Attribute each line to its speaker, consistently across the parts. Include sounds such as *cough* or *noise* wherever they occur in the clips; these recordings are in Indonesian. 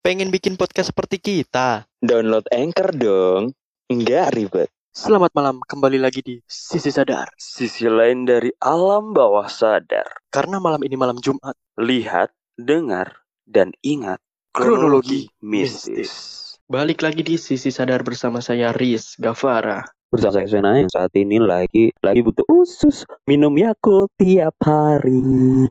Speaker 1: Pengen bikin podcast seperti kita?
Speaker 2: Download Anchor dong. Nggak ribet.
Speaker 1: Selamat malam, kembali lagi di Sisi Sadar.
Speaker 2: Sisi lain dari alam bawah sadar.
Speaker 1: Karena malam ini malam Jumat,
Speaker 2: Lihat, dengar, dan ingat
Speaker 1: Kronologi
Speaker 2: mistis.
Speaker 1: balik lagi di Sisi Sadar bersama saya Riz Gavara.
Speaker 2: Bersama saya Sena yang saat ini lagi lagi butuh usus minum Yakult tiap hari.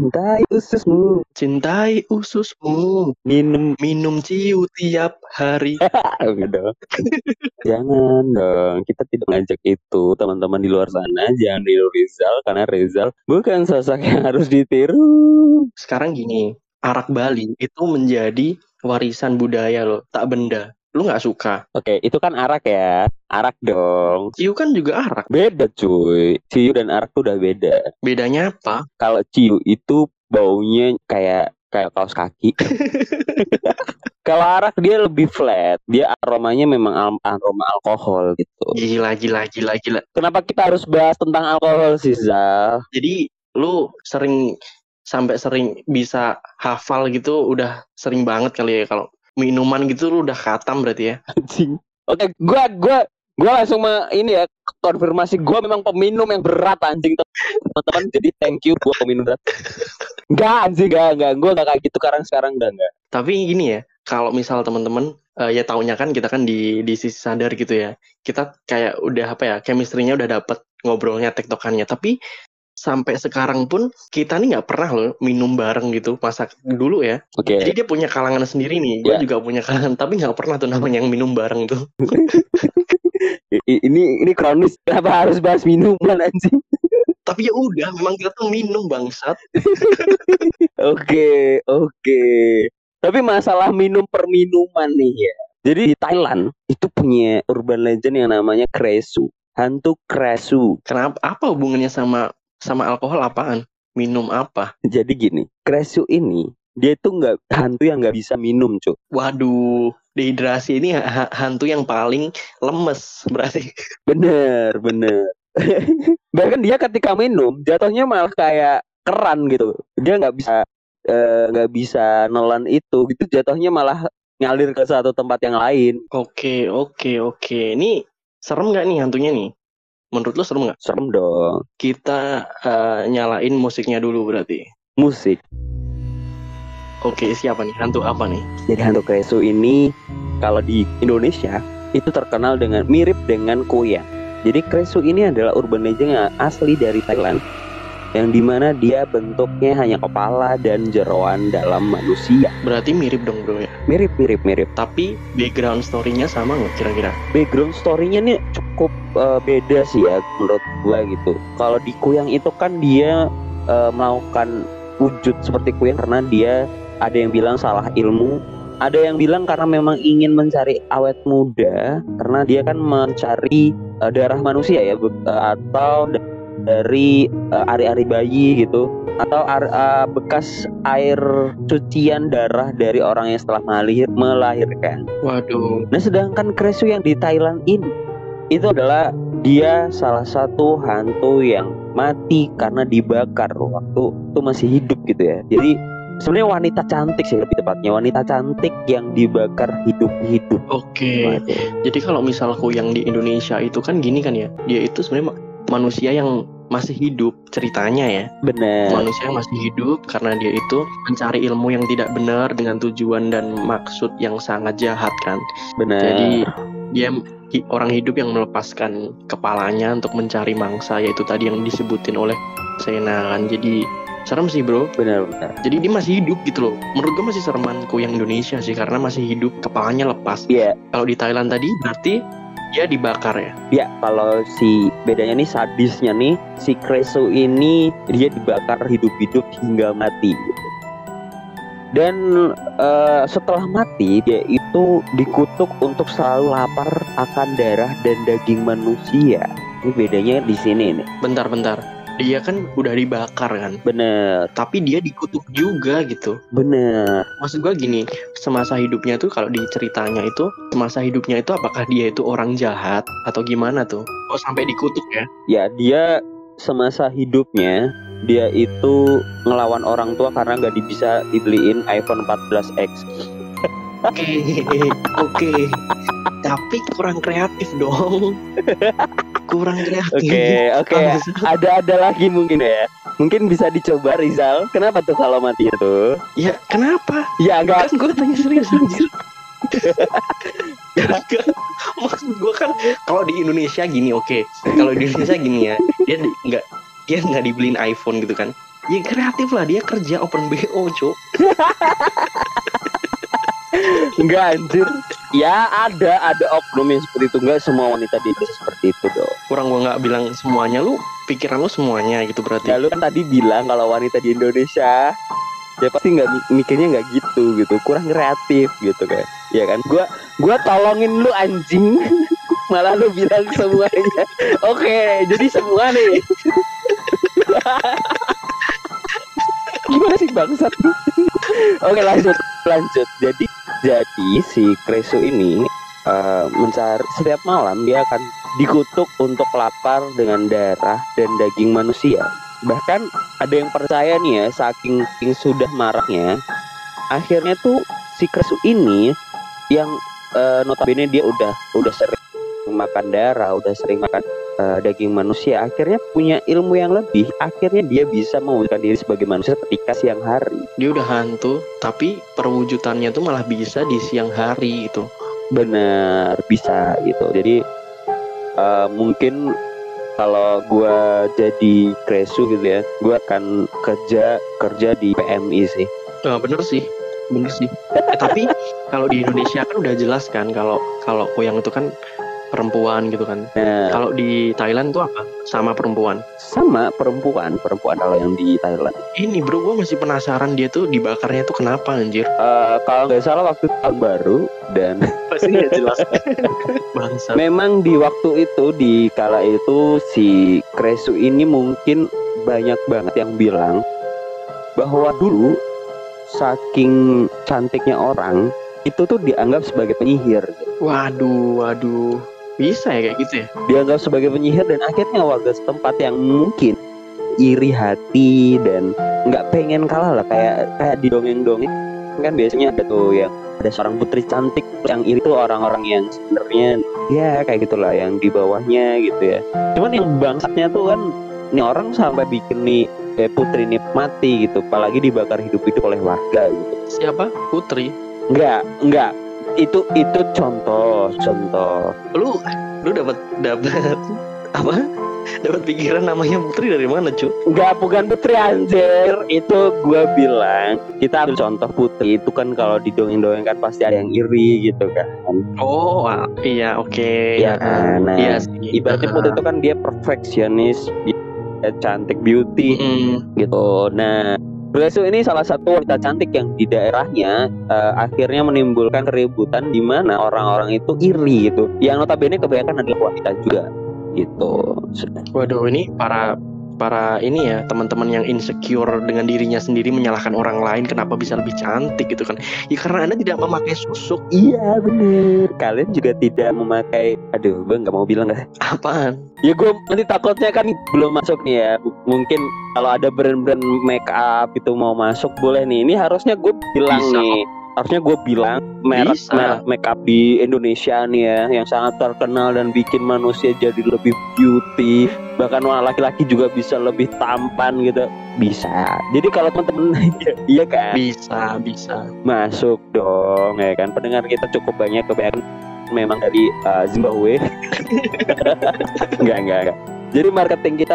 Speaker 2: Cintai ususmu,
Speaker 1: Cintai ususmu,
Speaker 2: minum
Speaker 1: minum ciu tiap hari. *laughs*
Speaker 2: Jangan dong, kita tidak ngajak itu teman-teman di luar sana. Jangan niru Rizal karena Rizal bukan sosok yang harus ditiru.
Speaker 1: Sekarang gini, arak Bali itu menjadi warisan budaya loh, tak benda. Lu nggak suka?
Speaker 2: Oke, itu kan arak ya, arak dong.
Speaker 1: Ciu kan juga arak.
Speaker 2: Beda cuy, ciu dan arak tuh udah beda.
Speaker 1: Bedanya apa?
Speaker 2: Kalau ciu itu baunya kayak kayak kaos kaki. *laughs* *laughs* Kalau arak dia lebih flat, dia aromanya memang al- aroma alkohol gitu.
Speaker 1: Gila, gila, gila, gila.
Speaker 2: Kenapa kita harus bahas tentang alkohol sih Zal?
Speaker 1: Jadi lu sering sampai sering bisa hafal gitu udah sering banget kali ya kalau minuman gitu lu udah katam berarti ya.
Speaker 2: Anjing. Oke, gua gua gua langsung me- ini ya konfirmasi gua memang peminum yang berat anjing teman-teman. Jadi thank you buat peminum berat. Enggak anjing, enggak enggak. Gua enggak kayak gitu sekarang sekarang enggak enggak.
Speaker 1: Tapi gini ya, kalau misal teman-teman eh, ya taunya kan kita kan di di sisi sadar gitu ya. Kita kayak udah apa ya, chemistry-nya udah dapet ngobrolnya tektokannya. Tapi sampai sekarang pun kita nih nggak pernah loh minum bareng gitu masa dulu ya.
Speaker 2: Oke.
Speaker 1: Jadi dia punya kalangan sendiri nih, gue
Speaker 2: Ya.
Speaker 1: juga punya kalangan, tapi nggak pernah tuh namanya yang minum bareng tuh. *laughs*
Speaker 2: Ini ini kronis kenapa harus bahas minuman anjing?
Speaker 1: Tapi ya udah, memang kita tuh minum bangsat. *laughs*
Speaker 2: Oke, oke. Tapi masalah minum perminuman nih ya. Jadi di Thailand itu punya urban legend yang namanya Kresu. Hantu Kresu.
Speaker 1: Kenapa? Apa hubungannya sama sama alkohol apaan? Minum apa?
Speaker 2: Jadi gini, Kresu ini dia itu nggak hantu yang nggak bisa minum, cuy.
Speaker 1: Waduh, dehidrasi ini ha- hantu yang paling lemes berarti.
Speaker 2: Bener, bener. *laughs* Bahkan dia ketika minum jatuhnya malah kayak keran gitu. Dia nggak bisa eh, nggak bisa nelan itu gitu. Jatuhnya malah ngalir ke satu tempat yang lain.
Speaker 1: Oke, oke, oke. Ini serem nggak nih hantunya nih? Menurut lo serem nggak?
Speaker 2: Serem dong.
Speaker 1: Kita eh, nyalain musiknya dulu berarti.
Speaker 2: Musik.
Speaker 1: Oke, siapa nih? Hantu apa nih?
Speaker 2: Jadi hantu Kresu ini kalau di Indonesia itu terkenal dengan mirip dengan kuyang. Jadi Kresu ini adalah urban legend yang asli dari Thailand yang di mana dia bentuknya hanya kepala dan jeroan dalam manusia.
Speaker 1: Berarti mirip dong bro ya.
Speaker 2: Mirip, mirip, mirip.
Speaker 1: Tapi background story-nya sama nggak kira-kira?
Speaker 2: Background story-nya nih cukup eh, beda sih ya menurut gua gitu. Kalau di kuyang itu kan dia eh, melakukan wujud seperti kuyang karena dia ada yang bilang salah ilmu, ada yang bilang karena memang ingin mencari awet muda karena dia kan mencari eh, darah manusia ya atau dari eh, ari-ari bayi gitu atau ar- eh, bekas air cucian darah dari orang yang setelah melahir melahirkan.
Speaker 1: Waduh,
Speaker 2: Nah, sedangkan Kresu yang di Thailand ini itu adalah dia salah satu hantu yang mati karena dibakar waktu itu masih hidup gitu ya. Jadi sebenarnya wanita cantik sih lebih tepatnya wanita cantik yang dibakar hidup-hidup.
Speaker 1: oke.
Speaker 2: Waduh.
Speaker 1: Jadi kalau misalku yang di Indonesia itu kan gini kan ya, dia itu sebenarnya manusia yang masih hidup ceritanya ya.
Speaker 2: Bener.
Speaker 1: Manusia yang masih hidup karena dia itu mencari ilmu yang tidak benar dengan tujuan dan maksud yang sangat jahat kan.
Speaker 2: Bener.
Speaker 1: Jadi dia orang hidup yang melepaskan kepalanya untuk mencari mangsa yaitu tadi yang disebutin oleh Sena kan. Jadi serem sih bro.
Speaker 2: bener bener.
Speaker 1: Jadi dia masih hidup gitu loh. Menurut gue masih seremanku yang Indonesia sih karena masih hidup kepalanya lepas.
Speaker 2: Iya.
Speaker 1: Kalau di Thailand tadi berarti dia dibakar ya.
Speaker 2: Ya, kalau si bedanya nih sadisnya nih si Kresu ini dia dibakar hidup-hidup hingga mati. gitu. Dan eh, setelah mati dia itu dikutuk untuk selalu lapar akan darah dan daging manusia. Ini bedanya di sini nih.
Speaker 1: Bentar-bentar. Dia kan udah dibakar kan.
Speaker 2: Bener,
Speaker 1: Tapi dia dikutuk juga gitu.
Speaker 2: bener.
Speaker 1: Maksud gue gini, semasa hidupnya tuh kalau di ceritanya itu, semasa hidupnya itu apakah dia itu orang jahat atau gimana tuh? Oh sampai dikutuk ya?
Speaker 2: Ya dia semasa hidupnya dia itu ngelawan orang tua karena nggak bisa dibeliin iPhone 14X.
Speaker 1: Oke, *laughs* oke. Tapi kurang kreatif dong. *laughs* Kurang kreatif.
Speaker 2: Oke, oke. Ada ada lagi mungkin ya. Mungkin bisa dicoba Rizal. Kenapa tuh kalau mati itu?
Speaker 1: Ya kenapa?
Speaker 2: Ya enggak.
Speaker 1: Kan gue tanya serius anjir. Gak, *laughs* maksud gue kan kalau di Indonesia gini oke kalau di Indonesia gini ya dia di- nggak dia nggak dibeliin iPhone gitu kan ya kreatif lah dia kerja open BO cuk *laughs*
Speaker 2: Enggak anjir. Ya ada ada oknum yang seperti itu. Enggak semua wanita di Indonesia seperti itu dong.
Speaker 1: kurang gue nggak bilang semuanya. Lu pikiran lu semuanya gitu berarti.
Speaker 2: Ya lu kan tadi bilang kalau wanita di Indonesia ya pasti nggak mi- mikirnya nggak gitu gitu. Kurang kreatif gitu kan. Ya kan? Gua gua tolongin lu anjing. *laughs* Malah lu bilang semuanya. Oke jadi semua nih. *laughs* Gimana sih bangsat? *laughs* Oke lanjut lanjut. Jadi jadi si Kresu ini eh, mencari setiap malam dia akan dikutuk untuk lapar dengan darah dan daging manusia. Bahkan ada yang percaya nih ya saking, saking sudah maraknya akhirnya tuh si Kresu ini yang eh, notabene dia udah udah sering makan darah udah sering makan eh, daging manusia akhirnya punya ilmu yang lebih akhirnya dia bisa mewujudkan diri sebagai manusia ketika siang hari.
Speaker 1: Dia udah hantu tapi perwujudannya tuh malah bisa di siang hari gitu.
Speaker 2: Benar bisa gitu. Jadi eh, mungkin kalau gua jadi kresu gitu ya gua akan kerja kerja di PMI sih.
Speaker 1: Nah, bener sih bener sih. Eh, tapi kalau di Indonesia kan udah jelas kan kalau kalau kuyang itu kan perempuan gitu kan.
Speaker 2: Nah
Speaker 1: kalau di Thailand tuh apa? Sama perempuan?
Speaker 2: Sama perempuan. Perempuan kalau yang di Thailand.
Speaker 1: Ini bro gue masih penasaran dia tuh dibakarnya tuh kenapa anjir?
Speaker 2: Eh, kalau nggak salah waktu tahun baru dan *laughs*
Speaker 1: pasti nggak jelas. *laughs* Bangsa
Speaker 2: memang di waktu itu di kala itu si Kresu ini mungkin banyak banget yang bilang bahwa dulu saking cantiknya orang itu tuh dianggap sebagai penyihir.
Speaker 1: Waduh waduh bisa ya kayak gitu ya?
Speaker 2: Dianggap sebagai penyihir dan akhirnya warga setempat yang mungkin iri hati dan nggak pengen kalah lah. Kayak kayak di dongeng-dongeng kan biasanya ada tuh yang ada seorang putri cantik yang iri tuh orang-orang yang sebenarnya ya kayak gitulah yang di bawahnya gitu ya. Cuman yang bangsatnya tuh kan ini orang sampai bikin nih eh, putri ini mati gitu. Apalagi dibakar hidup-hidup oleh warga gitu.
Speaker 1: Siapa? Putri?
Speaker 2: Enggak enggak itu itu contoh contoh
Speaker 1: lu lu dapat dapat apa dapat pikiran namanya Putri dari mana cu
Speaker 2: Enggak, bukan putri anjir. Itu gua bilang, kita ambil contoh putri itu kan kalau di dongeng-dongeng kan pasti ada yang iri gitu kan.
Speaker 1: oh ah, iya oke
Speaker 2: Iya kan. Nah,
Speaker 1: iya sih
Speaker 2: ibaratnya putri itu kan dia perfeksionis, dia cantik beauty
Speaker 1: Mm,
Speaker 2: gitu. Nah, Bresu ini salah satu wanita cantik yang di daerahnya eh, akhirnya menimbulkan keributan di mana orang-orang itu iri gitu. Yang notabene kebanyakan adalah wanita juga gitu.
Speaker 1: waduh ini para para ini ya teman-teman yang insecure dengan dirinya sendiri menyalahkan orang lain kenapa bisa lebih cantik gitu kan? Ya karena anda tidak memakai susuk.
Speaker 2: Iya bener. Kalian juga tidak memakai Aduh gue nggak mau bilang dah
Speaker 1: apaan?
Speaker 2: Ya gue nanti takutnya kan belum masuk nih ya. M- Mungkin kalau ada brand-brand make up itu mau masuk boleh nih. Ini harusnya gue bilang
Speaker 1: Bisa.
Speaker 2: nih Harusnya gue bilang merek,
Speaker 1: Bisa.
Speaker 2: merek make up di Indonesia nih ya Yang sangat terkenal dan bikin manusia jadi lebih beauty. Bahkan wah, laki-laki juga bisa lebih tampan gitu. Bisa. Jadi kalau temen-temen *laughs* Iya kan?
Speaker 1: Bisa bisa.
Speaker 2: Masuk dong ya kan? Pendengar kita cukup banyak kebanyakan memang dari uh, Zimbabwe. *laughs* Enggak enggak enggak. Jadi marketing kita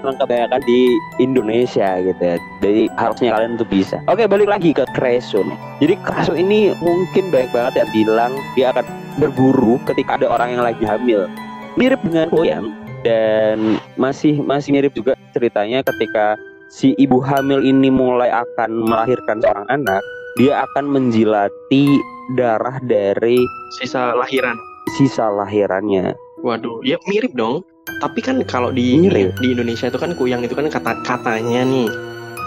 Speaker 2: memang kebanyakan di Indonesia gitu ya. Jadi harusnya kalian tuh bisa. Oke balik lagi ke Kresu nih. Jadi Kresu ini mungkin banyak banget yang bilang dia akan berburu ketika ada orang yang lagi hamil. Mirip dengan Koyang dan masih masih mirip juga ceritanya ketika si ibu hamil ini mulai akan melahirkan seorang anak dia akan menjilati darah dari
Speaker 1: sisa lahiran.
Speaker 2: sisa lahirannya.
Speaker 1: waduh ya mirip dong tapi kan kalau di
Speaker 2: Mirip.
Speaker 1: di Indonesia itu kan kuyang itu kan kata katanya nih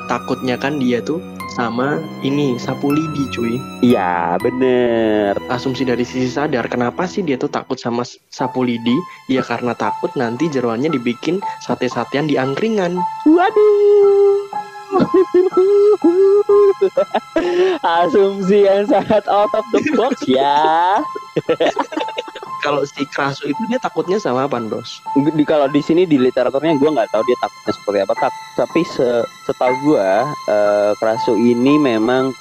Speaker 1: takutnya kan dia tuh sama ini sapu lidi cuy.
Speaker 2: Iya bener.
Speaker 1: Asumsi dari sisi sadar kenapa sih dia tuh takut sama sapu lidi? Ya karena takut nanti jeroannya dibikin sate-satean di angkringan.
Speaker 2: Waduh. *laughs* Asumsi yang sangat out of the box ya *laughs*
Speaker 1: kalau si Krasu itu dia takutnya sama apa bos
Speaker 2: di kalau di sini di literaturnya gue nggak tahu dia takutnya seperti apa tak, tapi se, setahu gue eh, Krasu ini memang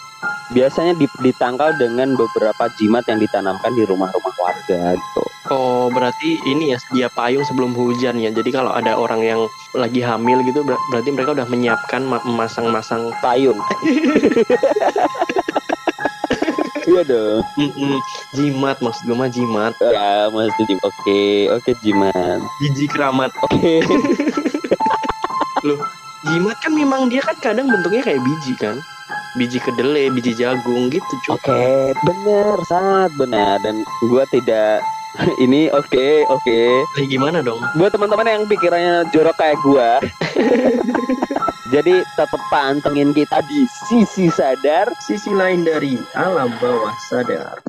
Speaker 2: biasanya di- ditangkal dengan beberapa jimat yang ditanamkan di rumah-rumah warga gitu.
Speaker 1: oh berarti ini ya dia payung sebelum hujan ya jadi kalau ada orang yang lagi hamil gitu ber- berarti mereka udah menyiapkan ma- memasang-masang
Speaker 2: Payung. *laughs* Iya dong.
Speaker 1: Mm-mm, jimat maksud gue mah jimat
Speaker 2: Ya, Mas Jim. Oke, oke jimat.
Speaker 1: biji keramat
Speaker 2: Oke. *laughs*
Speaker 1: jimat kan memang dia kan kadang bentuknya kayak biji kan biji kedelai biji jagung gitu cuy
Speaker 2: Oke, benar, sangat benar dan gua tidak *laughs* ini oke, oke.
Speaker 1: Eh, gimana dong
Speaker 2: Buat teman-teman yang pikirannya jorok kayak gua. *laughs* Jadi tetap pantengin kita di sisi sadar
Speaker 1: sisi lain dari alam bawah sadar